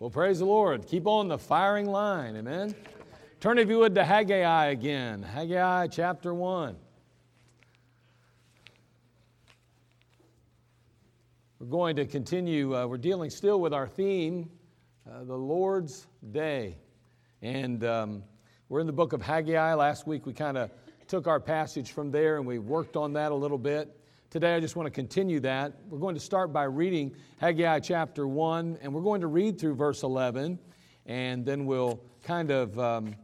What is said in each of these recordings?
Well, praise the Lord. Keep on the firing line. Amen. Turn, if you would, to Haggai again. Haggai chapter 1. We're going to continue, uh, we're dealing still with our theme, uh, the Lord's Day. And um, we're in the book of Haggai. Last week we kind of took our passage from there and we worked on that a little bit. Today I just want to continue that. We're going to start by reading Haggai chapter 1, and we're going to read through verse 11, and then we'll kind of um,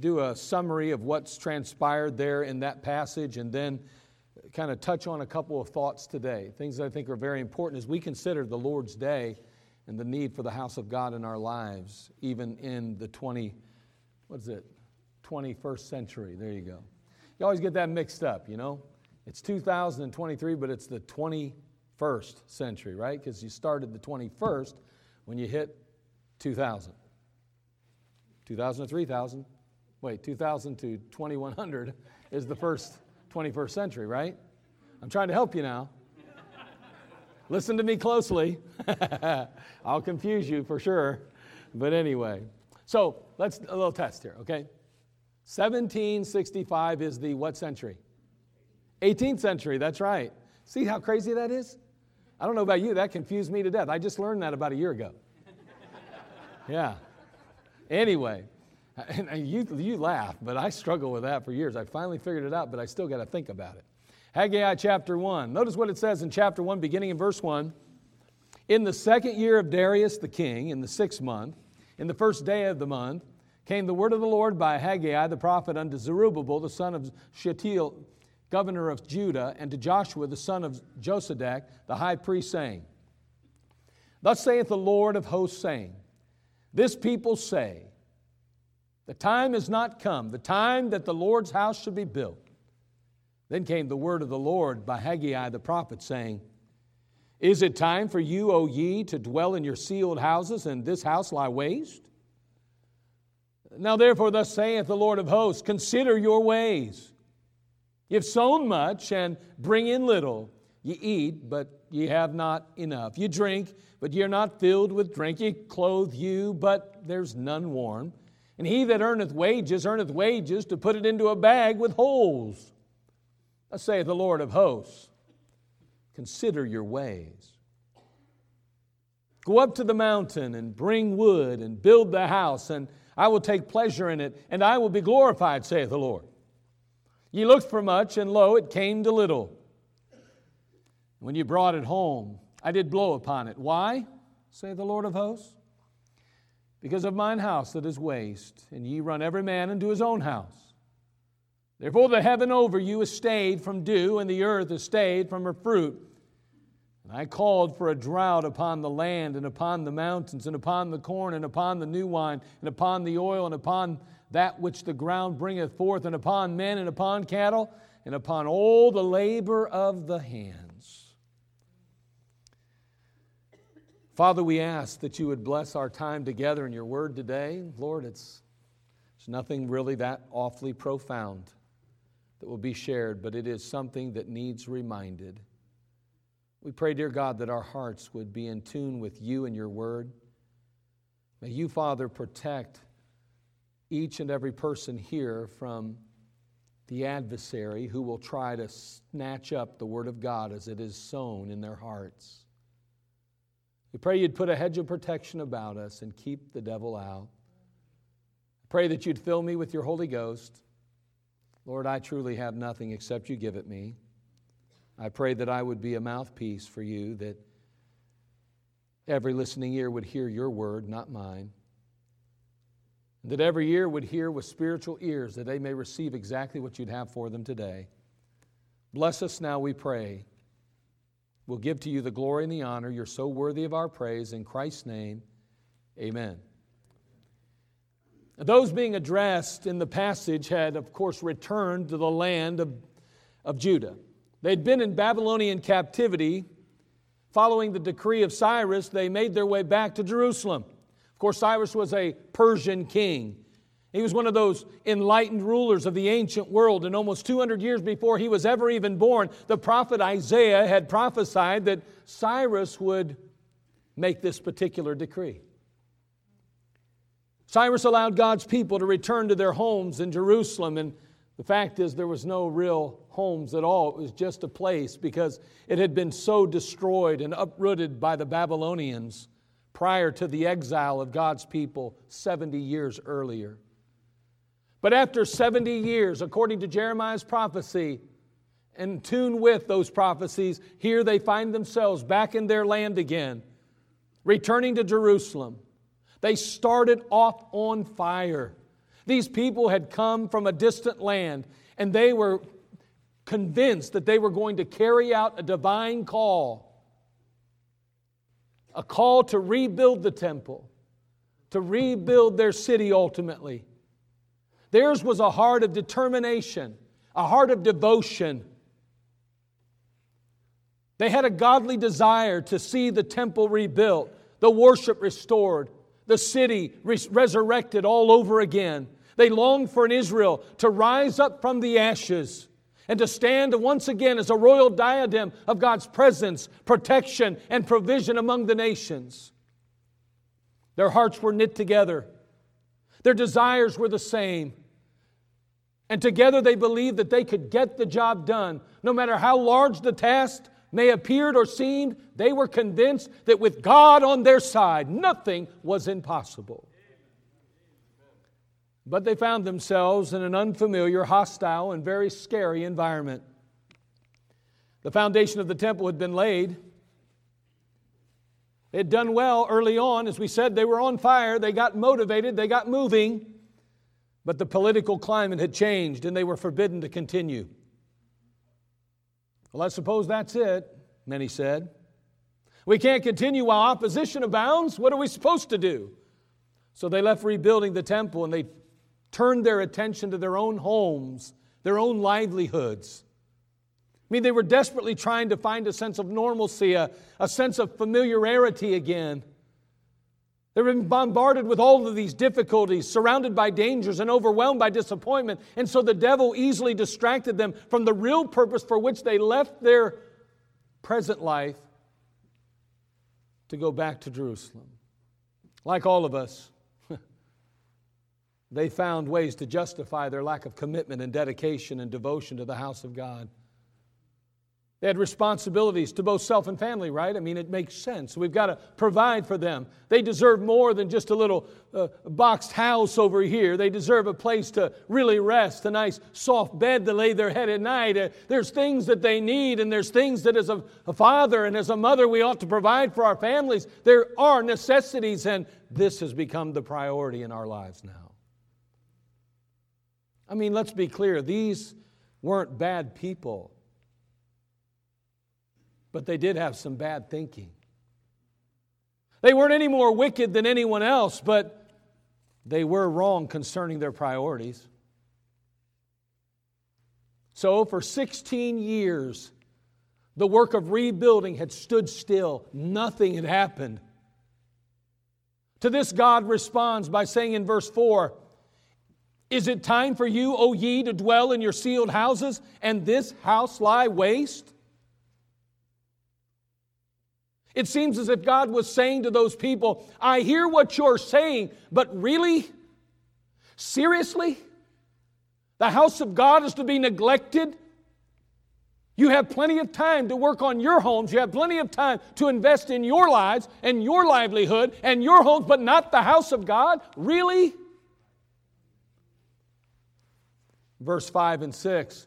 do a summary of what's transpired there in that passage, and then kind of touch on a couple of thoughts today, things that I think are very important as we consider the Lord's Day and the need for the house of God in our lives, even in the 20, what is it, 21st century. There you go. You always get that mixed up, you know? It's 2023, but it's the 21st century, right? Because you started the 21st when you hit 2000. 2000 to 3000. Wait, 2000 to 2100 is the first 21st century, right? I'm trying to help you now. Listen to me closely. I'll confuse you for sure. But anyway, so let's a little test here, okay? 1765 is the what century? 18th century, that's right. See how crazy that is? I don't know about you, that confused me to death. I just learned that about a year ago. yeah. Anyway, and you, you laugh, but I struggle with that for years. I finally figured it out, but I still got to think about it. Haggai chapter 1. Notice what it says in chapter 1, beginning in verse 1. In the second year of Darius the king, in the sixth month, in the first day of the month, came the word of the Lord by Haggai the prophet unto Zerubbabel, the son of Shealtiel, governor of Judah, and to Joshua, the son of Josedech, the high priest, saying, Thus saith the Lord of hosts, saying, This people say, the time is not come, the time that the Lord's house should be built. Then came the word of the Lord by Haggai the prophet, saying, Is it time for you, O ye, to dwell in your sealed houses, and this house lie waste? Now therefore, thus saith the Lord of hosts, Consider your ways. You've sown much and bring in little. You eat, but ye have not enough. You drink, but ye are not filled with drink. Ye clothe you, but there's none warm. And he that earneth wages, earneth wages to put it into a bag with holes. Thus saith the Lord of hosts Consider your ways. Go up to the mountain and bring wood and build the house, and I will take pleasure in it, and I will be glorified, saith the Lord. Ye looked for much, and lo, it came to little. When you brought it home, I did blow upon it. Why? saith the Lord of hosts because of mine house that is waste, and ye run every man into his own house. Therefore, the heaven over you is stayed from dew, and the earth is stayed from her fruit. And I called for a drought upon the land, and upon the mountains, and upon the corn, and upon the new wine, and upon the oil, and upon that which the ground bringeth forth, and upon men, and upon cattle, and upon all the labor of the hands. Father, we ask that you would bless our time together in your word today. Lord, it's, it's nothing really that awfully profound that will be shared, but it is something that needs reminded. We pray, dear God, that our hearts would be in tune with you and your word. May you, Father, protect each and every person here from the adversary who will try to snatch up the word of God as it is sown in their hearts. We pray you'd put a hedge of protection about us and keep the devil out. I pray that you'd fill me with your Holy Ghost. Lord, I truly have nothing except you give it me. I pray that I would be a mouthpiece for you, that every listening ear would hear your word, not mine. And that every ear would hear with spiritual ears, that they may receive exactly what you'd have for them today. Bless us now, we pray. We'll give to you the glory and the honor. You're so worthy of our praise. In Christ's name, amen. Those being addressed in the passage had, of course, returned to the land of, of Judah. They'd been in Babylonian captivity. Following the decree of Cyrus, they made their way back to Jerusalem. Course, Cyrus was a Persian king. He was one of those enlightened rulers of the ancient world, and almost 200 years before he was ever even born, the prophet Isaiah had prophesied that Cyrus would make this particular decree. Cyrus allowed God's people to return to their homes in Jerusalem, and the fact is, there was no real homes at all. It was just a place because it had been so destroyed and uprooted by the Babylonians prior to the exile of God's people 70 years earlier. But after 70 years, according to Jeremiah's prophecy, and tune with those prophecies, here they find themselves back in their land again, returning to Jerusalem. They started off on fire. These people had come from a distant land and they were convinced that they were going to carry out a divine call a call to rebuild the temple, to rebuild their city ultimately. Theirs was a heart of determination, a heart of devotion. They had a godly desire to see the temple rebuilt, the worship restored, the city res- resurrected all over again. They longed for an Israel to rise up from the ashes and to stand once again as a royal diadem of God's presence, protection, and provision among the nations. Their hearts were knit together, their desires were the same. And together they believed that they could get the job done. No matter how large the task may appeared or seemed, they were convinced that with God on their side, nothing was impossible. But they found themselves in an unfamiliar, hostile, and very scary environment. The foundation of the temple had been laid. They had done well early on. As we said, they were on fire, they got motivated, they got moving. But the political climate had changed and they were forbidden to continue. Well, I suppose that's it, many said. We can't continue while opposition abounds. What are we supposed to do? So they left rebuilding the temple and they turned their attention to their own homes, their own livelihoods. I mean, they were desperately trying to find a sense of normalcy, a, a sense of familiarity again. They were bombarded with all of these difficulties, surrounded by dangers, and overwhelmed by disappointment. And so the devil easily distracted them from the real purpose for which they left their present life to go back to Jerusalem. Like all of us, they found ways to justify their lack of commitment and dedication and devotion to the house of God. They had responsibilities to both self and family, right? I mean, it makes sense. We've got to provide for them. They deserve more than just a little uh, boxed house over here. They deserve a place to really rest, a nice soft bed to lay their head at night. Uh, there's things that they need, and there's things that as a, a father and as a mother we ought to provide for our families. There are necessities, and this has become the priority in our lives now. I mean, let's be clear, these weren't bad people, but they did have some bad thinking. They weren't any more wicked than anyone else, but they were wrong concerning their priorities. So, for 16 years, the work of rebuilding had stood still, nothing had happened. To this, God responds by saying in verse 4 is it time for you, O ye, to dwell in your sealed houses, and this house lie waste? It seems as if God was saying to those people, I hear what you're saying, but really? Seriously? The house of God is to be neglected? You have plenty of time to work on your homes. You have plenty of time to invest in your lives and your livelihood and your homes, but not the house of God? Really? Verse 5 and 6,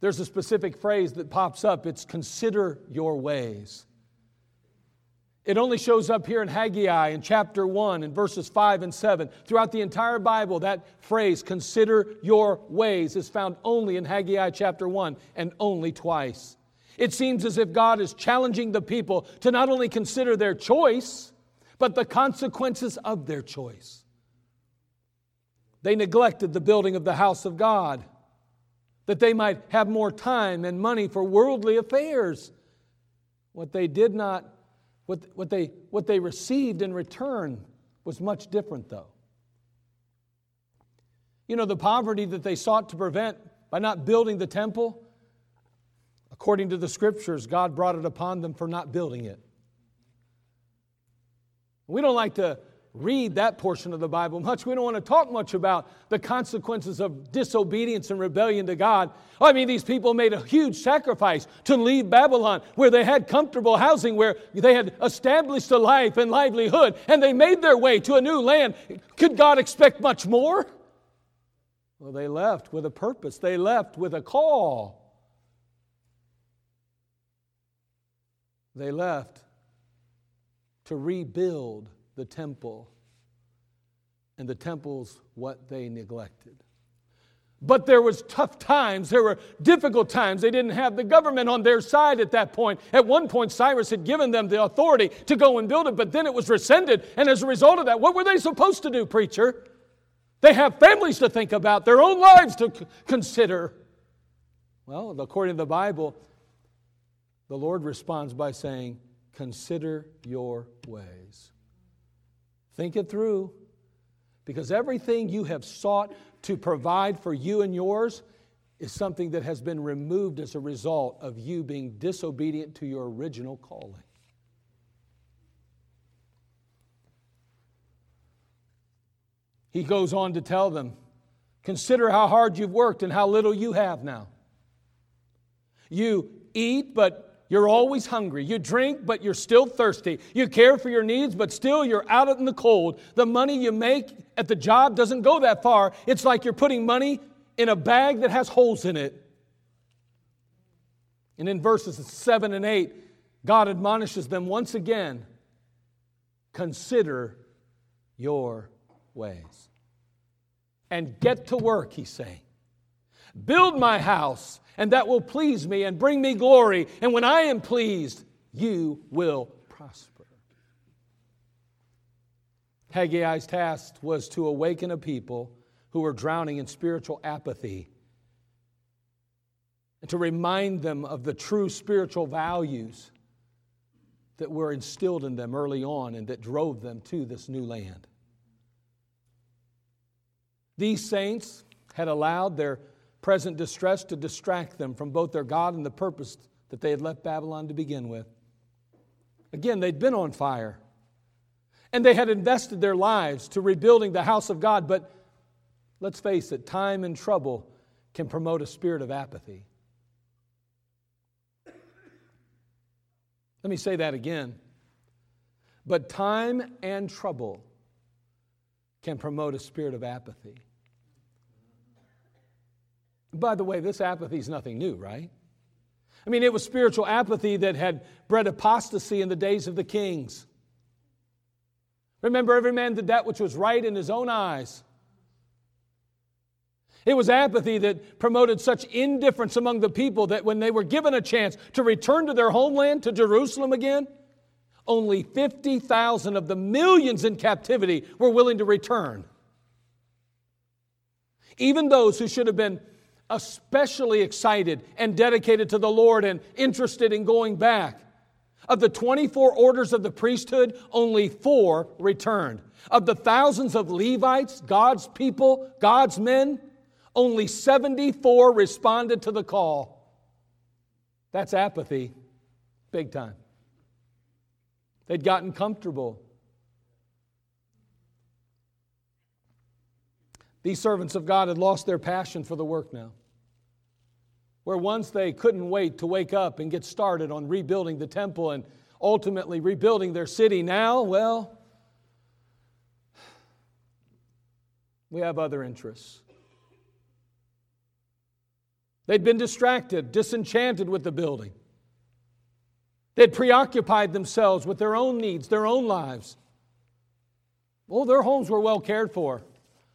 there's a specific phrase that pops up. It's consider your ways. It only shows up here in Haggai in chapter 1 in verses 5 and 7. Throughout the entire Bible, that phrase, consider your ways, is found only in Haggai chapter 1 and only twice. It seems as if God is challenging the people to not only consider their choice, but the consequences of their choice. They neglected the building of the house of God that they might have more time and money for worldly affairs. What they did not, what, what, they, what they received in return was much different, though. You know, the poverty that they sought to prevent by not building the temple, according to the scriptures, God brought it upon them for not building it. We don't like to read that portion of the Bible much. We don't want to talk much about the consequences of disobedience and rebellion to God. I mean, these people made a huge sacrifice to leave Babylon, where they had comfortable housing, where they had established a life and livelihood, and they made their way to a new land. Could God expect much more? Well, they left with a purpose, they left with a call. They left to rebuild the temple. And the temple's what they neglected. But there was tough times, there were difficult times. They didn't have the government on their side at that point. At one point Cyrus had given them the authority to go and build it, but then it was rescinded. And as a result of that, what were they supposed to do, preacher? They have families to think about, their own lives to consider. Well, according to the Bible, the Lord responds by saying, Consider your ways. Think it through. Because everything you have sought to provide for you and yours is something that has been removed as a result of you being disobedient to your original calling. He goes on to tell them consider how hard you've worked and how little you have now. You eat, but you're always hungry. You drink, but you're still thirsty. You care for your needs, but still you're out in the cold. The money you make at the job doesn't go that far. It's like you're putting money in a bag that has holes in it. And in verses 7 and 8, God admonishes them once again consider your ways. And get to work, he's saying. Build my house and that will please me and bring me glory. And when I am pleased, you will prosper. Haggai's task was to awaken a people who were drowning in spiritual apathy and to remind them of the true spiritual values that were instilled in them early on and that drove them to this new land. These saints had allowed their present distress to distract them from both their God and the purpose that they had left Babylon to begin with. Again, they'd been on fire. And they had invested their lives to rebuilding the house of God, but let's face it, time and trouble can promote a spirit of apathy. Let me say that again. But time and trouble can promote a spirit of apathy. By the way, this apathy is nothing new, right? I mean, it was spiritual apathy that had bred apostasy in the days of the kings. Remember, every man did that which was right in his own eyes. It was apathy that promoted such indifference among the people that when they were given a chance to return to their homeland, to Jerusalem again, only 50,000 of the millions in captivity were willing to return. Even those who should have been especially excited and dedicated to the Lord and interested in going back. Of the 24 orders of the priesthood, only four returned. Of the thousands of Levites, God's people, God's men, only 74 responded to the call. That's apathy, big time. They'd gotten comfortable. These servants of God had lost their passion for the work now. Where once they couldn't wait to wake up and get started on rebuilding the temple and ultimately rebuilding their city, now, well, we have other interests. They'd been distracted, disenchanted with the building. They'd preoccupied themselves with their own needs, their own lives. Well, their homes were well cared for.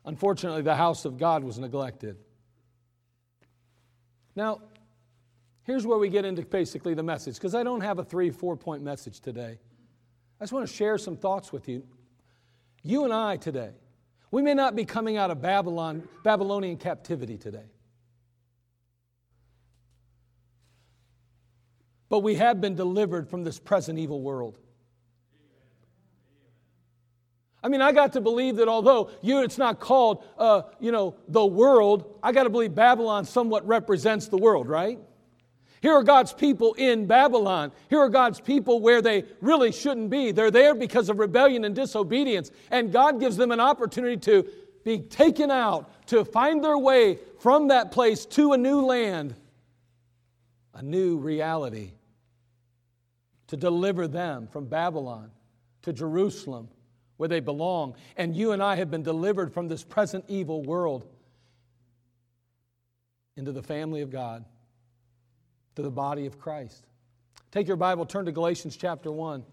Unfortunately, the house of God was neglected. Now, here's where we get into basically the message, because I don't have a three, four point message today. I just want to share some thoughts with you. You and I today, we may not be coming out of Babylon, Babylonian captivity today. But we have been delivered from this present evil world. I mean, I got to believe that although you, it's not called, uh, you know, the world, I got to believe Babylon somewhat represents the world, right? Here are God's people in Babylon. Here are God's people where they really shouldn't be. They're there because of rebellion and disobedience. And God gives them an opportunity to be taken out, to find their way from that place to a new land, a new reality, to deliver them from Babylon to Jerusalem where they belong. And you and I have been delivered from this present evil world into the family of God to the body of Christ. Take your Bible, turn to Galatians chapter 1.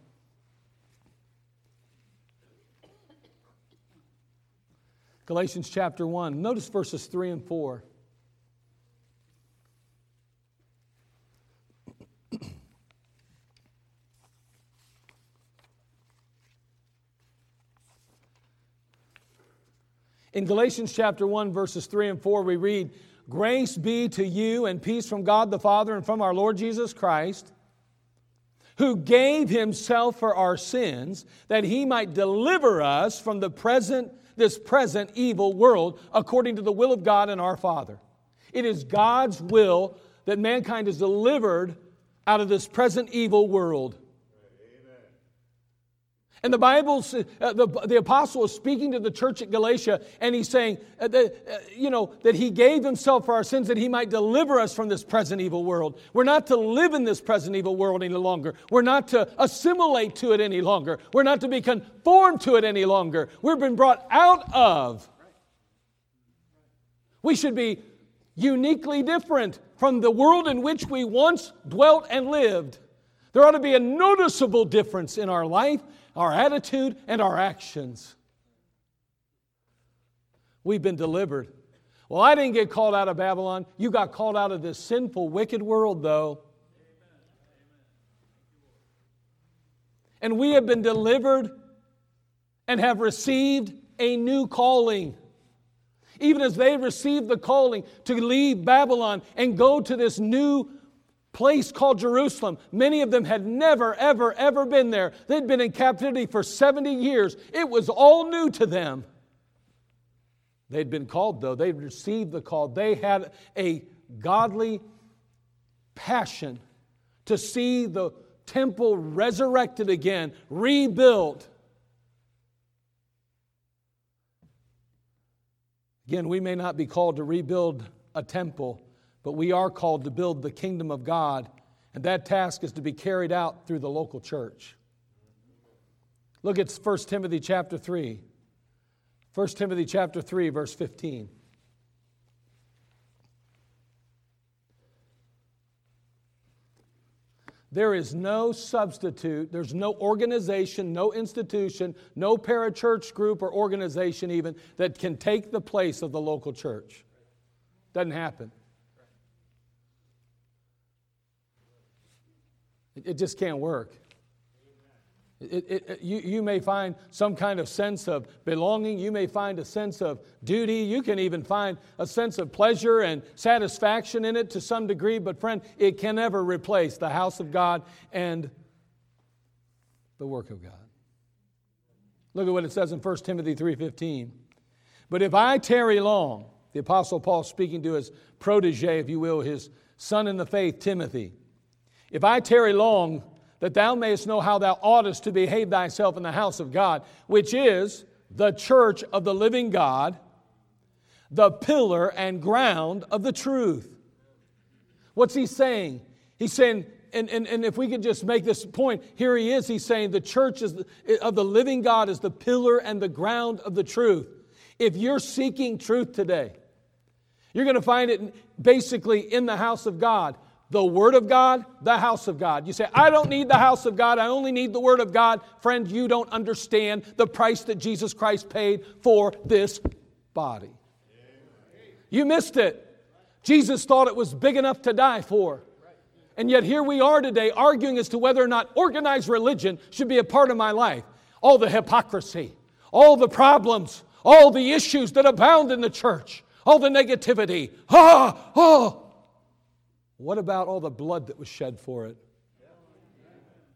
Galatians chapter 1. Notice verses 3 and 4. In Galatians chapter 1, verses 3 and 4, we read, Grace be to you and peace from God the Father and from our Lord Jesus Christ, who gave himself for our sins that he might deliver us from the present this present evil world according to the will of God and our Father. It is God's will that mankind is delivered out of this present evil world. And the Bible, uh, the, the apostle is speaking to the church at Galatia, and he's saying, uh, that, uh, you know, that he gave himself for our sins that he might deliver us from this present evil world. We're not to live in this present evil world any longer. We're not to assimilate to it any longer. We're not to be conformed to it any longer. We've been brought out of. We should be uniquely different from the world in which we once dwelt and lived. There ought to be a noticeable difference in our life our attitude, and our actions. We've been delivered. Well, I didn't get called out of Babylon. You got called out of this sinful, wicked world, though. And we have been delivered and have received a new calling. Even as they received the calling to leave Babylon and go to this new place called Jerusalem. Many of them had never, ever, ever been there. They'd been in captivity for 70 years. It was all new to them. They'd been called, though. They'd received the call. They had a godly passion to see the temple resurrected again, rebuilt. Again, we may not be called to rebuild a temple but we are called to build the kingdom of God, and that task is to be carried out through the local church. Look at 1 Timothy chapter 3. 1 Timothy chapter 3 verse 15. There is no substitute, there's no organization, no institution, no parachurch group or organization even that can take the place of the local church. Doesn't happen. It just can't work. It, it, it, you, you may find some kind of sense of belonging. You may find a sense of duty. You can even find a sense of pleasure and satisfaction in it to some degree. But, friend, it can never replace the house of God and the work of God. Look at what it says in 1 Timothy 3.15. But if I tarry long, the Apostle Paul speaking to his protege, if you will, his son in the faith, Timothy, if I tarry long, that thou mayest know how thou oughtest to behave thyself in the house of God, which is the church of the living God, the pillar and ground of the truth. What's he saying? He's saying, and, and, and if we could just make this point, here he is. He's saying the church is the, of the living God is the pillar and the ground of the truth. If you're seeking truth today, you're going to find it basically in the house of God the Word of God, the house of God. You say, I don't need the house of God, I only need the Word of God. Friend, you don't understand the price that Jesus Christ paid for this body. You missed it. Jesus thought it was big enough to die for. And yet here we are today arguing as to whether or not organized religion should be a part of my life. All the hypocrisy, all the problems, all the issues that abound in the church, all the negativity. Ah, oh, what about all the blood that was shed for it?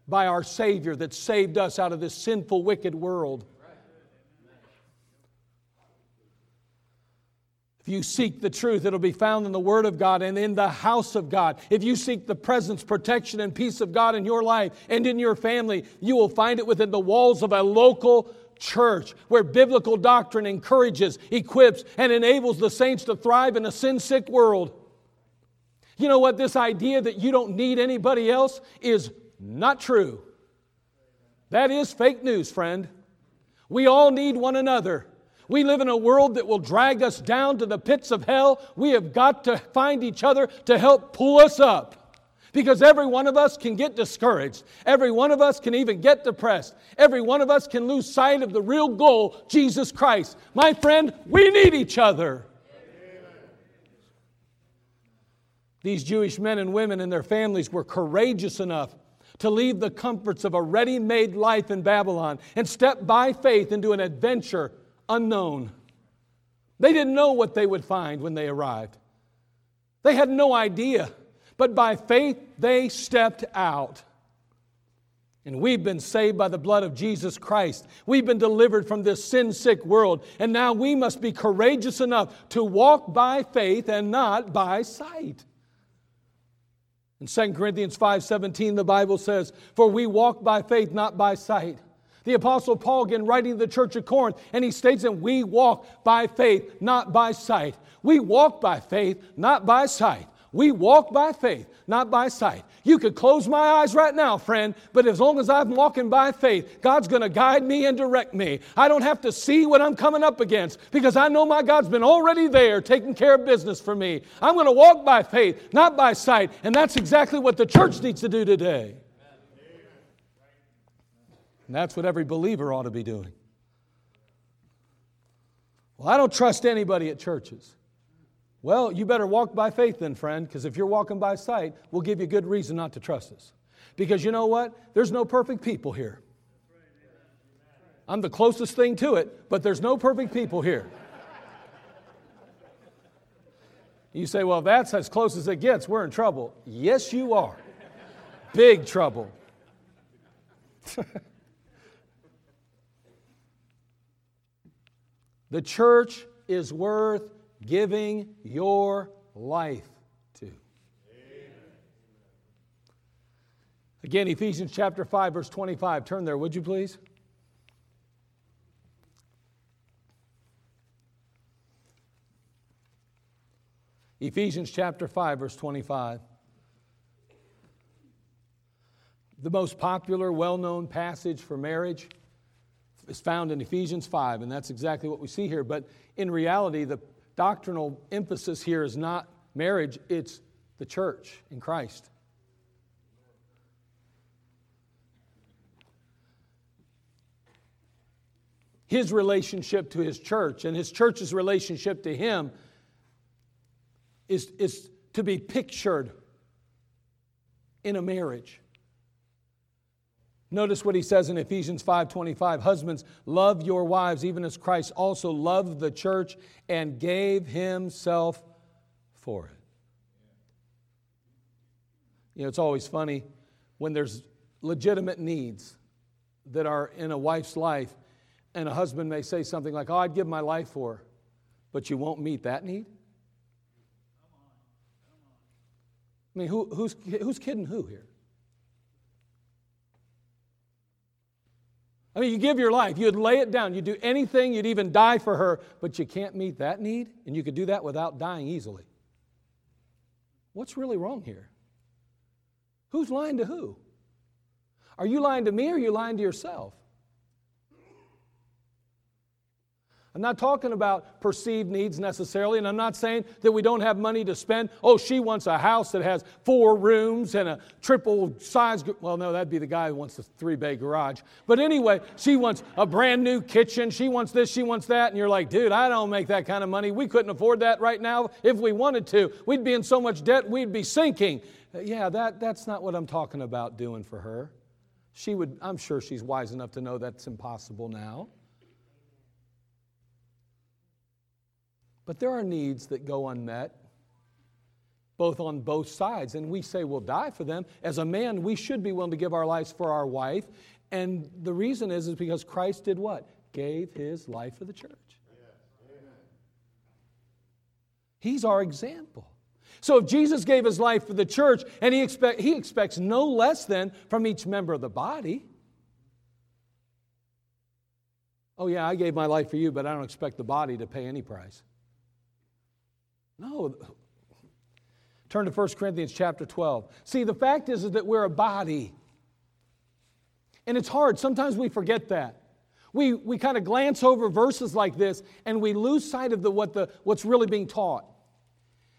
By our Savior that saved us out of this sinful, wicked world. If you seek the truth, it'll be found in the Word of God and in the house of God. If you seek the presence, protection, and peace of God in your life and in your family, you will find it within the walls of a local church where biblical doctrine encourages, equips, and enables the saints to thrive in a sin sick world. You know what? This idea that you don't need anybody else is not true. That is fake news, friend. We all need one another. We live in a world that will drag us down to the pits of hell. We have got to find each other to help pull us up. Because every one of us can get discouraged. Every one of us can even get depressed. Every one of us can lose sight of the real goal, Jesus Christ. My friend, we need each other. These Jewish men and women and their families were courageous enough to leave the comforts of a ready made life in Babylon and step by faith into an adventure unknown. They didn't know what they would find when they arrived. They had no idea. But by faith, they stepped out. And we've been saved by the blood of Jesus Christ. We've been delivered from this sin sick world. And now we must be courageous enough to walk by faith and not by sight. In 2 Corinthians 5:17 the Bible says, "For we walk by faith not by sight." The Apostle Paul, again, writing to the church of Corinth, and he states that we walk by faith, not by sight. We walk by faith, not by sight. We walk by faith, not by sight. You could close my eyes right now, friend, but as long as I'm walking by faith, God's going to guide me and direct me. I don't have to see what I'm coming up against because I know my God's been already there taking care of business for me. I'm going to walk by faith, not by sight, and that's exactly what the church needs to do today. And that's what every believer ought to be doing. Well, I don't trust anybody at churches. Well, you better walk by faith then, friend, because if you're walking by sight, we'll give you good reason not to trust us. Because you know what? There's no perfect people here. I'm the closest thing to it, but there's no perfect people here. You say, well, that's as close as it gets. We're in trouble. Yes, you are. Big trouble. The church is worth giving your life to. Again, Ephesians chapter 5, verse 25. Turn there, would you please? Ephesians chapter 5, verse 25. The most popular, well known passage for marriage is found in Ephesians 5, and that's exactly what we see here. But in reality, the doctrinal emphasis here is not marriage, it's the church in Christ. His relationship to his church and his church's relationship to him is, is to be pictured in a marriage. Notice what he says in Ephesians 5:25, husbands, love your wives even as Christ also loved the church and gave himself for it. You know, it's always funny when there's legitimate needs that are in a wife's life and a husband may say something like, "Oh, I'd give my life for," her, but you won't meet that need? I mean, who, who's, who's kidding who here? I mean, you give your life, you'd lay it down, you'd do anything, you'd even die for her, but you can't meet that need, and you could do that without dying easily. What's really wrong here? Who's lying to who? Are you lying to me or are you lying to yourself? I'm not talking about perceived needs necessarily, and I'm not saying that we don't have money to spend. Oh, she wants a house that has four rooms and a triple size. Well, no, that'd be the guy who wants a three bay garage. But anyway, she wants a brand new kitchen. She wants this, she wants that. And you're like, dude, I don't make that kind of money. We couldn't afford that right now if we wanted to. We'd be in so much debt, we'd be sinking. Uh, yeah, that, that's not what I'm talking about doing for her. She would, I'm sure she's wise enough to know that's impossible now. But there are needs that go unmet, both on both sides. And we say we'll die for them. As a man, we should be willing to give our lives for our wife. And the reason is, is because Christ did what? Gave his life for the church. He's our example. So if Jesus gave his life for the church, and he, expect, he expects no less than from each member of the body. Oh, yeah, I gave my life for you, but I don't expect the body to pay any price. No. Turn to 1 Corinthians chapter 12. See, the fact is, is that we're a body. And it's hard. Sometimes we forget that. We, we kind of glance over verses like this and we lose sight of the, what the, what's really being taught.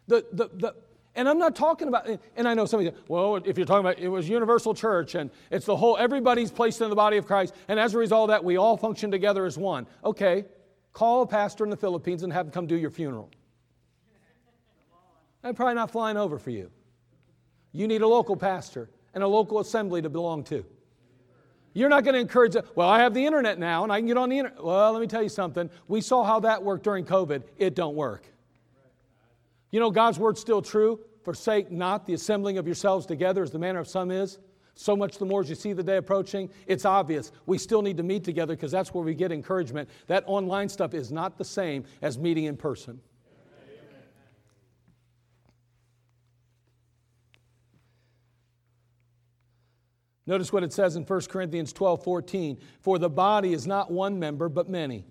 The, the, the, and I'm not talking about, and I know somebody, well, if you're talking about it was universal church and it's the whole, everybody's placed in the body of Christ, and as a result of that, we all function together as one. Okay, call a pastor in the Philippines and have him come do your funeral. I'm probably not flying over for you. You need a local pastor and a local assembly to belong to. You're not going to encourage, well, I have the internet now and I can get on the internet. Well, let me tell you something. We saw how that worked during COVID. It don't work. You know, God's word's still true. Forsake not the assembling of yourselves together as the manner of some is. So much the more as you see the day approaching, it's obvious. We still need to meet together because that's where we get encouragement. That online stuff is not the same as meeting in person. Notice what it says in 1 Corinthians 12 14. For the body is not one member, but many.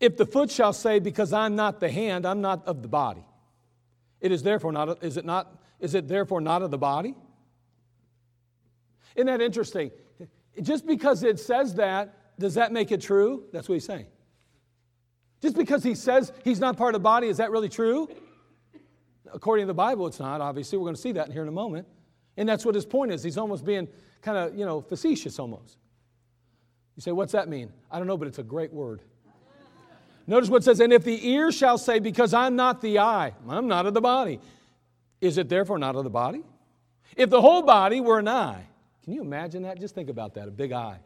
If the foot shall say, Because I'm not the hand, I'm not of the body, it is therefore not, is it not, is it therefore not of the body? Isn't that interesting? Just because it says that, does that make it true? That's what he's saying. Just because he says he's not part of the body, is that really true? According to the Bible, it's not, obviously. We're going to see that here in a moment. And that's what his point is. He's almost being kind of, you know, facetious almost. You say, what's that mean? I don't know, but it's a great word. Notice what it says, and if the ear shall say, Because I'm not the eye, I'm not of the body, is it therefore not of the body? If the whole body were an eye, can you imagine that? Just think about that a big eye.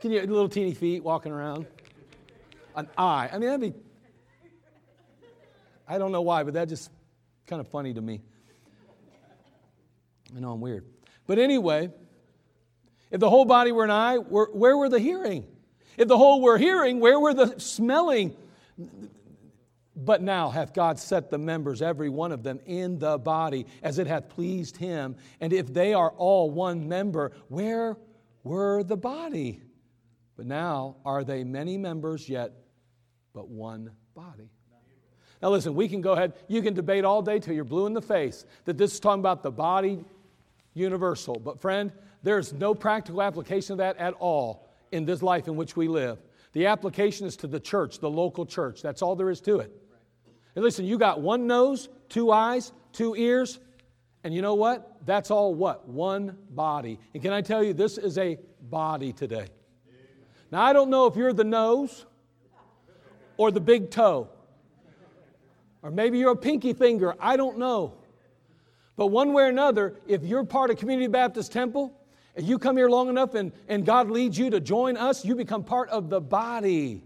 Can you, little teeny feet walking around? An eye. I mean, that'd be, I don't know why, but that's just kind of funny to me. I know I'm weird. But anyway, if the whole body were an eye, where, where were the hearing? If the whole were hearing, where were the smelling? But now hath God set the members, every one of them, in the body, as it hath pleased him. And if they are all one member, where were the body? But now are they many members, yet but one body. Now, listen, we can go ahead, you can debate all day till you're blue in the face that this is talking about the body universal. But, friend, there's no practical application of that at all in this life in which we live. The application is to the church, the local church. That's all there is to it. And listen, you got one nose, two eyes, two ears, and you know what? That's all what? One body. And can I tell you, this is a body today. Now, I don't know if you're the nose or the big toe, or maybe you're a pinky finger. I don't know. But one way or another, if you're part of Community Baptist Temple, and you come here long enough and, and God leads you to join us, you become part of the body.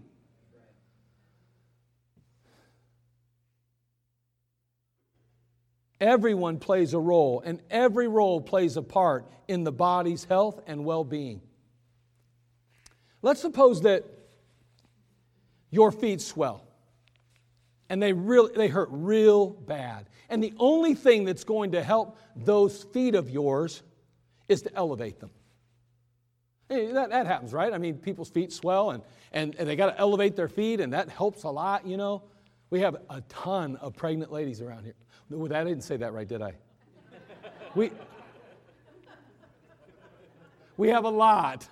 Everyone plays a role, and every role plays a part in the body's health and well being. Let's suppose that your feet swell and they, really, they hurt real bad. And the only thing that's going to help those feet of yours is to elevate them. Hey, that, that happens, right? I mean, people's feet swell and, and, and they got to elevate their feet, and that helps a lot, you know. We have a ton of pregnant ladies around here. I didn't say that right, did I? We, we have a lot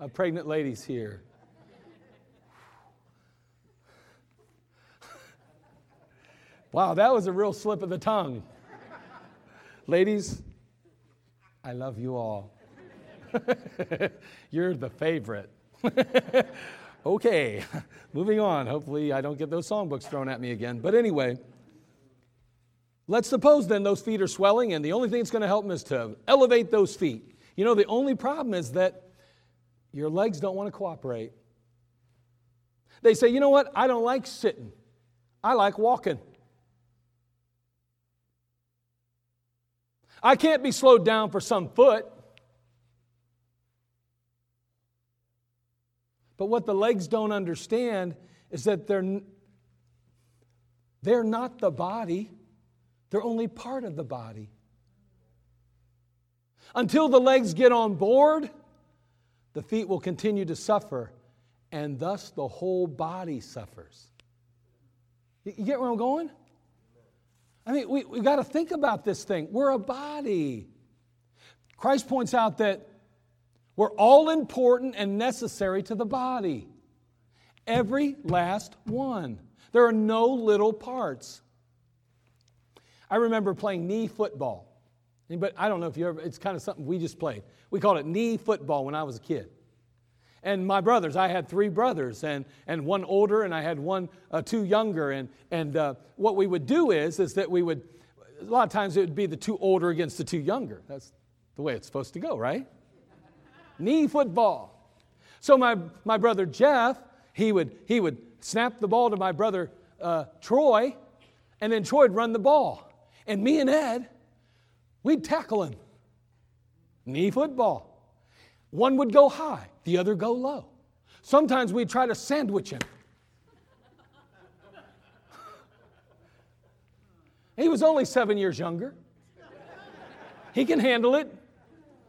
of pregnant ladies here. Wow, that was a real slip of the tongue. Ladies, I love you all. You're the favorite. okay, moving on. Hopefully, I don't get those songbooks thrown at me again. But anyway, let's suppose then those feet are swelling, and the only thing that's going to help them is to elevate those feet. You know, the only problem is that your legs don't want to cooperate. They say, you know what? I don't like sitting, I like walking. I can't be slowed down for some foot. But what the legs don't understand is that they're, they're not the body, they're only part of the body. Until the legs get on board, the feet will continue to suffer, and thus the whole body suffers. You get where I'm going? I mean, we, we got to think about this thing. We're a body. Christ points out that we're all important and necessary to the body. Every last one. There are no little parts. I remember playing knee football. But I don't know if you ever, it's kind of something we just played. We called it knee football when I was a kid. And my brothers, I had three brothers, and, and one older, and I had one, uh, two younger. And, and uh, what we would do is, is that we would, a lot of times it would be the two older against the two younger. That's the way it's supposed to go, right? knee football. So my, my brother Jeff, he would, he would snap the ball to my brother uh, Troy, and then Troy would run the ball. And me and Ed, we'd tackle him. Knee football. One would go high, the other go low. Sometimes we'd try to sandwich him. he was only seven years younger. He can handle it.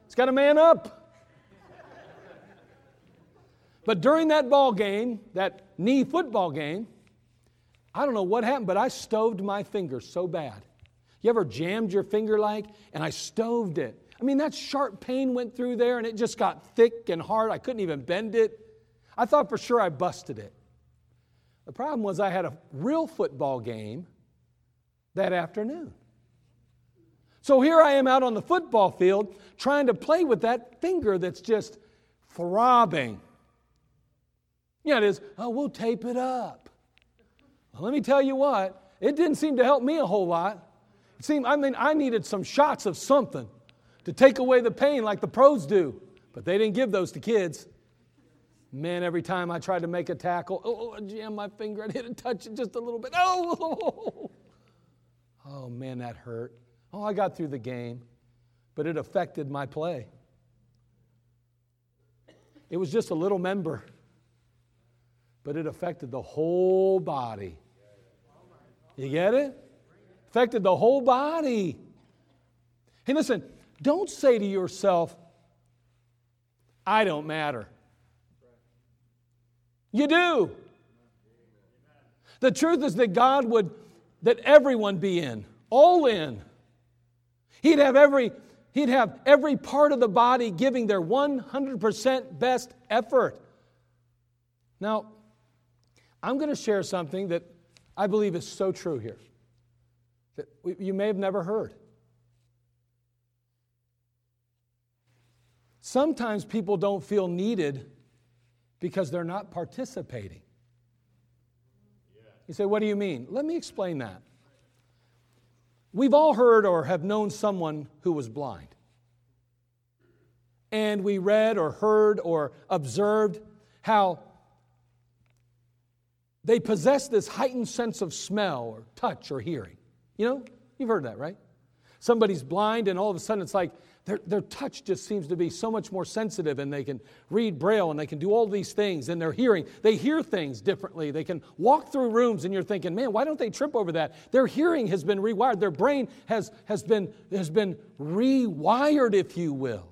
He's got a man up. But during that ball game, that knee football game, I don't know what happened, but I stoved my finger so bad. You ever jammed your finger like, and I stoved it? I mean, that sharp pain went through there and it just got thick and hard. I couldn't even bend it. I thought for sure I busted it. The problem was I had a real football game that afternoon. So here I am out on the football field trying to play with that finger that's just throbbing. Yeah, it is, oh, we'll tape it up. Well, let me tell you what, it didn't seem to help me a whole lot. It seemed, I mean, I needed some shots of something to take away the pain like the pros do, but they didn't give those to kids. Man, every time I tried to make a tackle, oh, oh I jammed my finger, I it, touch it just a little bit. Oh, oh, man, that hurt. Oh, I got through the game, but it affected my play. It was just a little member but it affected the whole body. You get it? Affected the whole body. Hey, listen, don't say to yourself, I don't matter. You do. The truth is that God would, that everyone be in, all in. He'd have every, he'd have every part of the body giving their 100% best effort. Now, I'm going to share something that I believe is so true here that you may have never heard. Sometimes people don't feel needed because they're not participating. You say, What do you mean? Let me explain that. We've all heard or have known someone who was blind. And we read or heard or observed how they possess this heightened sense of smell or touch or hearing. You know, you've heard that, right? Somebody's blind, and all of a sudden it's like their, their touch just seems to be so much more sensitive, and they can read Braille and they can do all these things, and their hearing, they hear things differently. They can walk through rooms, and you're thinking, man, why don't they trip over that? Their hearing has been rewired, their brain has, has, been, has been rewired, if you will.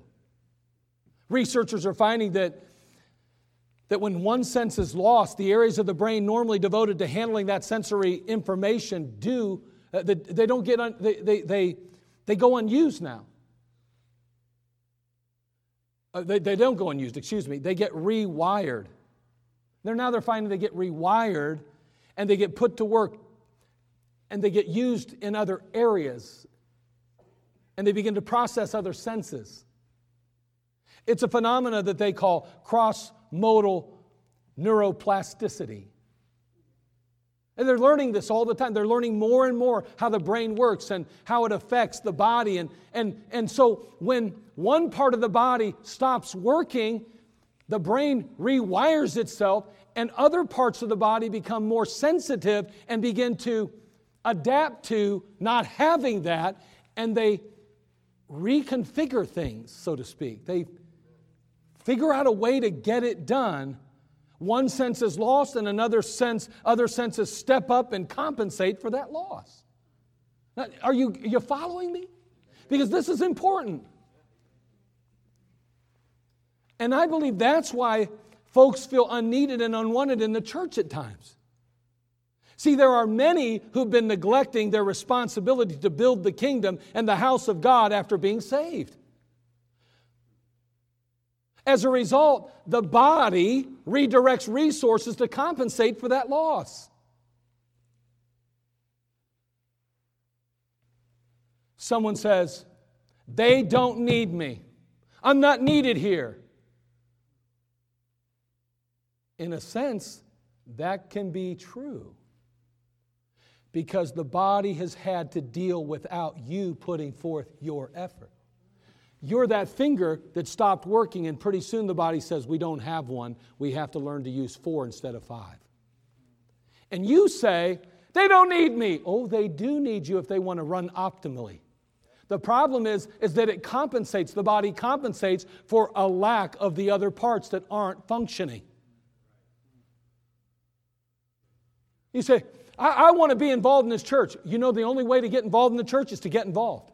Researchers are finding that that when one sense is lost, the areas of the brain normally devoted to handling that sensory information do, uh, they, they, don't get, un, they, they, they, they go unused now. Uh, they, they don't go unused, excuse me. They get rewired. They're now they're finding they get rewired and they get put to work and they get used in other areas and they begin to process other senses. It's a phenomena that they call cross modal neuroplasticity. And they're learning this all the time. They're learning more and more how the brain works and how it affects the body. And, and, and so when one part of the body stops working, the brain rewires itself, and other parts of the body become more sensitive and begin to adapt to not having that, and they reconfigure things, so to speak. They figure out a way to get it done One sense is lost, and another sense, other senses step up and compensate for that loss. Now, are you, are you following me? Because this is important. And I believe that's why folks feel unneeded and unwanted in the church at times. See, there are many who've been neglecting their responsibility to build the kingdom and the house of God after being saved. As a result, the body redirects resources to compensate for that loss. Someone says, They don't need me. I'm not needed here. In a sense, that can be true because the body has had to deal without you putting forth your effort. You're that finger that stopped working, and pretty soon the body says, We don't have one. We have to learn to use four instead of five. And you say, They don't need me. Oh, they do need you if they want to run optimally. The problem is, is that it compensates, the body compensates for a lack of the other parts that aren't functioning. You say, I, I want to be involved in this church. You know, the only way to get involved in the church is to get involved.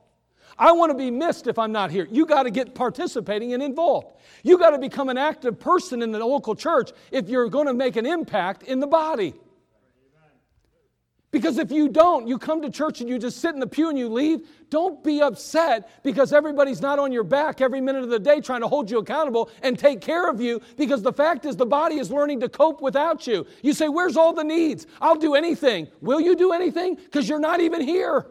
I want to be missed if I'm not here. You got to get participating and involved. You got to become an active person in the local church if you're going to make an impact in the body. Because if you don't, you come to church and you just sit in the pew and you leave, don't be upset because everybody's not on your back every minute of the day trying to hold you accountable and take care of you because the fact is the body is learning to cope without you. You say, Where's all the needs? I'll do anything. Will you do anything? Because you're not even here.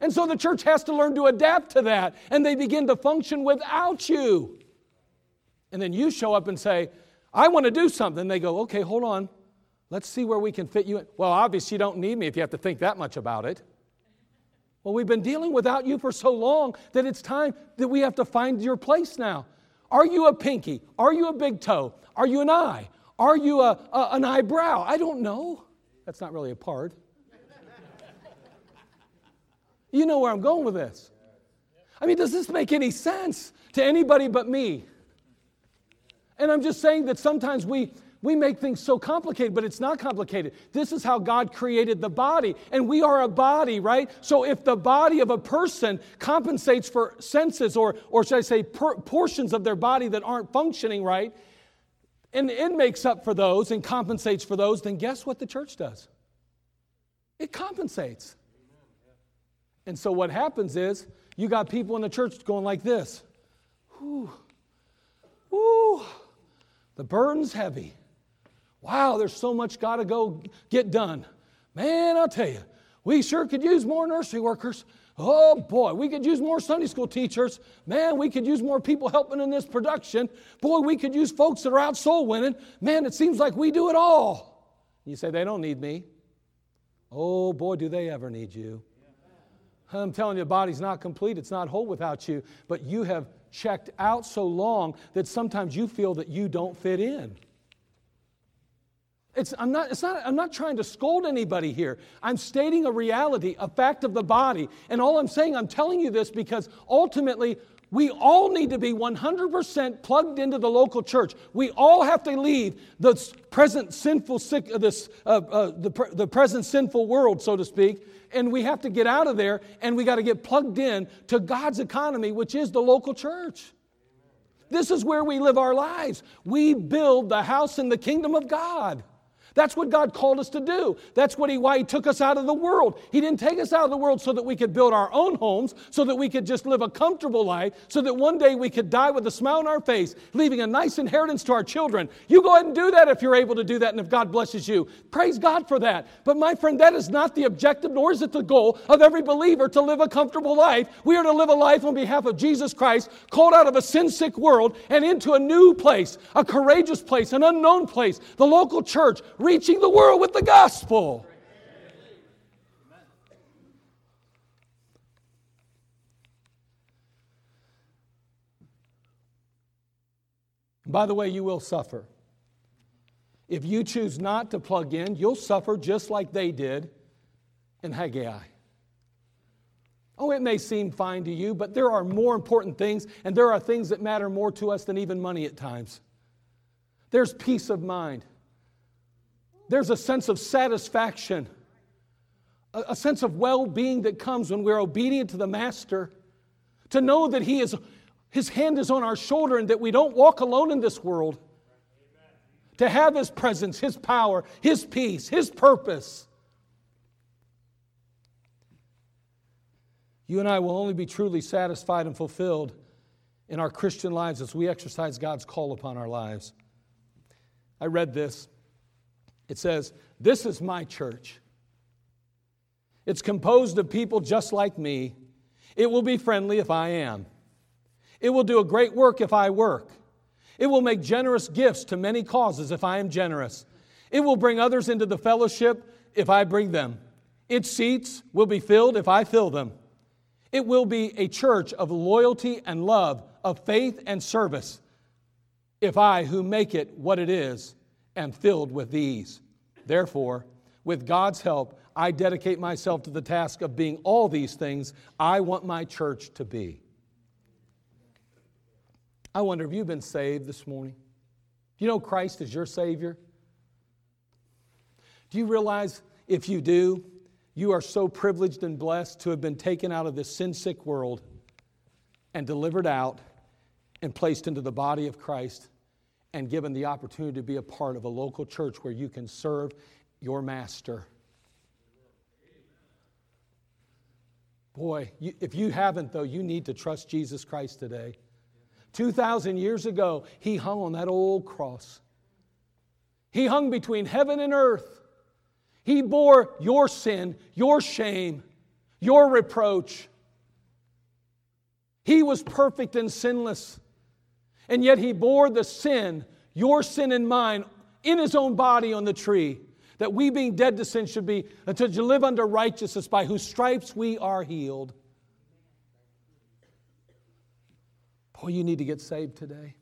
And so the church has to learn to adapt to that and they begin to function without you. And then you show up and say, I want to do something. They go, Okay, hold on. Let's see where we can fit you in. Well, obviously, you don't need me if you have to think that much about it. Well, we've been dealing without you for so long that it's time that we have to find your place now. Are you a pinky? Are you a big toe? Are you an eye? Are you a, a an eyebrow? I don't know. That's not really a part. You know where I'm going with this. I mean, does this make any sense to anybody but me? And I'm just saying that sometimes we, we make things so complicated, but it's not complicated. This is how God created the body. And we are a body, right? So if the body of a person compensates for senses, or, or should I say, per, portions of their body that aren't functioning right, and it makes up for those and compensates for those, then guess what the church does? It compensates. And so what happens is you got people in the church going like this. Whew. Whew. The burden's heavy. Wow, there's so much got to go get done. Man, I'll tell you, we sure could use more nursery workers. Oh boy, we could use more Sunday school teachers. Man, we could use more people helping in this production. Boy, we could use folks that are out soul winning. Man, it seems like we do it all. You say, they don't need me. Oh boy, do they ever need you. I'm telling you, the body's not complete, it's not whole without you, but you have checked out so long that sometimes you feel that you don't fit in. It's, I'm, not, it's not, I'm not trying to scold anybody here. I'm stating a reality, a fact of the body. And all I'm saying, I'm telling you this because ultimately, we all need to be 100% plugged into the local church. We all have to leave the present sinful, uh, this, uh, uh, the, the present sinful world, so to speak, and we have to get out of there and we got to get plugged in to God's economy, which is the local church. This is where we live our lives. We build the house in the kingdom of God. That's what God called us to do. That's what he, why He took us out of the world. He didn't take us out of the world so that we could build our own homes, so that we could just live a comfortable life, so that one day we could die with a smile on our face, leaving a nice inheritance to our children. You go ahead and do that if you're able to do that and if God blesses you. Praise God for that. But my friend, that is not the objective, nor is it the goal of every believer to live a comfortable life. We are to live a life on behalf of Jesus Christ, called out of a sin sick world and into a new place, a courageous place, an unknown place, the local church reaching the world with the gospel. By the way, you will suffer. If you choose not to plug in, you'll suffer just like they did in Haggai. Oh, it may seem fine to you, but there are more important things, and there are things that matter more to us than even money at times. There's peace of mind. There's a sense of satisfaction, a, a sense of well being that comes when we're obedient to the Master. To know that he is, His hand is on our shoulder and that we don't walk alone in this world. To have His presence, His power, His peace, His purpose. You and I will only be truly satisfied and fulfilled in our Christian lives as we exercise God's call upon our lives. I read this. It says, This is my church. It's composed of people just like me. It will be friendly if I am. It will do a great work if I work. It will make generous gifts to many causes if I am generous. It will bring others into the fellowship if I bring them. Its seats will be filled if I fill them. It will be a church of loyalty and love, of faith and service, if I, who make it what it is, am filled with these. Therefore, with God's help, I dedicate myself to the task of being all these things I want my church to be. I wonder if you've been saved this morning. Do you know Christ is your Savior? Do you realize if you do, you are so privileged and blessed to have been taken out of this sin sick world and delivered out and placed into the body of Christ and given the opportunity to be a part of a local church where you can serve your master. Boy, you, if you haven't, though, you need to trust Jesus Christ today. 2,000 years ago, he hung on that old cross. He hung between heaven and earth. He bore your sin, your shame, your reproach. He was perfect and sinless. And yet he bore the sin, your sin and mine, in his own body on the tree. That we, being dead to sin, should be until to live under righteousness, by whose stripes we are healed. Boy, you need to get saved today.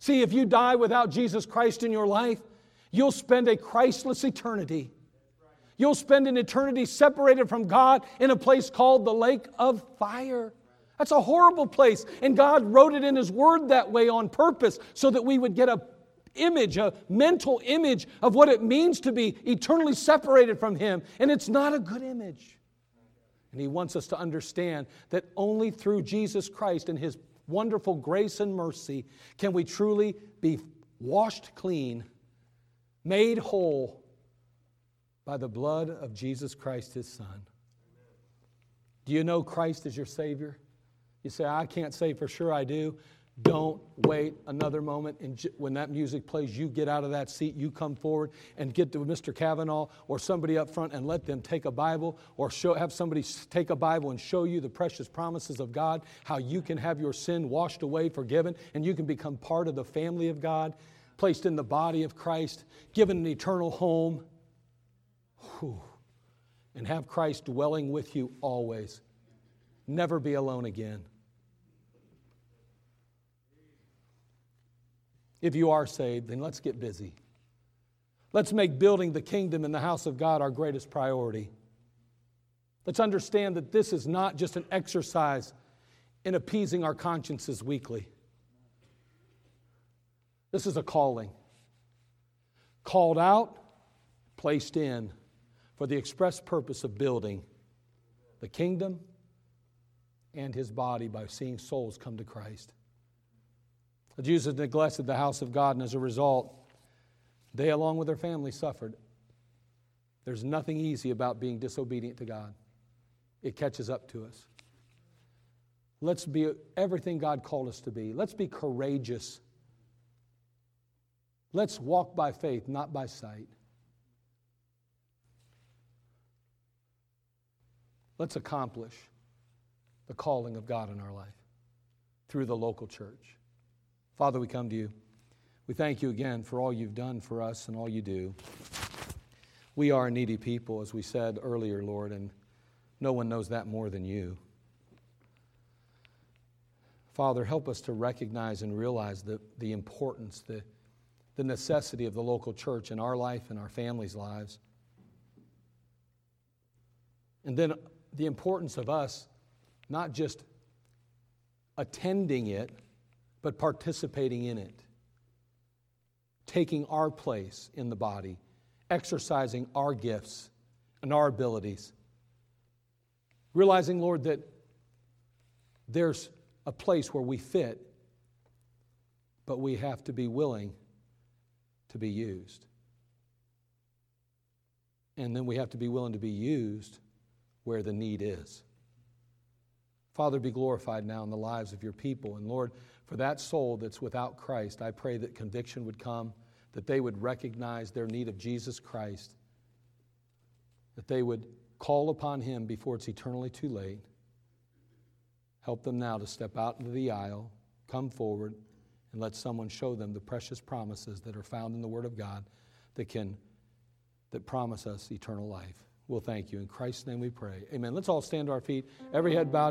See, if you die without Jesus Christ in your life, You'll spend a Christless eternity. You'll spend an eternity separated from God in a place called the lake of fire. That's a horrible place. And God wrote it in His Word that way on purpose so that we would get a image, a mental image of what it means to be eternally separated from Him. And it's not a good image. And He wants us to understand that only through Jesus Christ and His wonderful grace and mercy can we truly be washed clean made whole by the blood of Jesus Christ, his Son. Do you know Christ is your Savior? You say, I can't say for sure I do. Don't wait another moment. And when that music plays, you get out of that seat, you come forward and get to Mr. Kavanaugh or somebody up front and let them take a Bible or show, have somebody take a Bible and show you the precious promises of God, how you can have your sin washed away, forgiven, and you can become part of the family of God placed in the body of Christ, given an eternal home, Whew. and have Christ dwelling with you always. Never be alone again. If you are saved, then let's get busy. Let's make building the kingdom in the house of God our greatest priority. Let's understand that this is not just an exercise in appeasing our consciences weekly. This is a calling. Called out, placed in for the express purpose of building the kingdom and his body by seeing souls come to Christ. The Jews had neglected the house of God, and as a result, they, along with their family, suffered. There's nothing easy about being disobedient to God, it catches up to us. Let's be everything God called us to be. Let's be courageous Let's walk by faith, not by sight. Let's accomplish the calling of God in our life through the local church. Father, we come to you. We thank you again for all you've done for us and all you do. We are a needy people, as we said earlier, Lord, and no one knows that more than you. Father, help us to recognize and realize the, the importance, the the necessity of the local church in our life and our families' lives. And then the importance of us not just attending it, but participating in it. taking our place in the body, exercising our gifts and our abilities. Realizing, Lord, that there's a place where we fit, but we have to be willing to be used. And then we have to be willing to be used where the need is. Father, be glorified now in the lives of your people. And Lord, for that soul that's without Christ, I pray that conviction would come, that they would recognize their need of Jesus Christ, that they would call upon him before it's eternally too late. Help them now to step out into the aisle, come forward, and let someone show them the precious promises that are found in the Word of God that can that promise us eternal life. We'll thank you. In Christ's name we pray. Amen. Let's all stand to our feet. Every head bowed.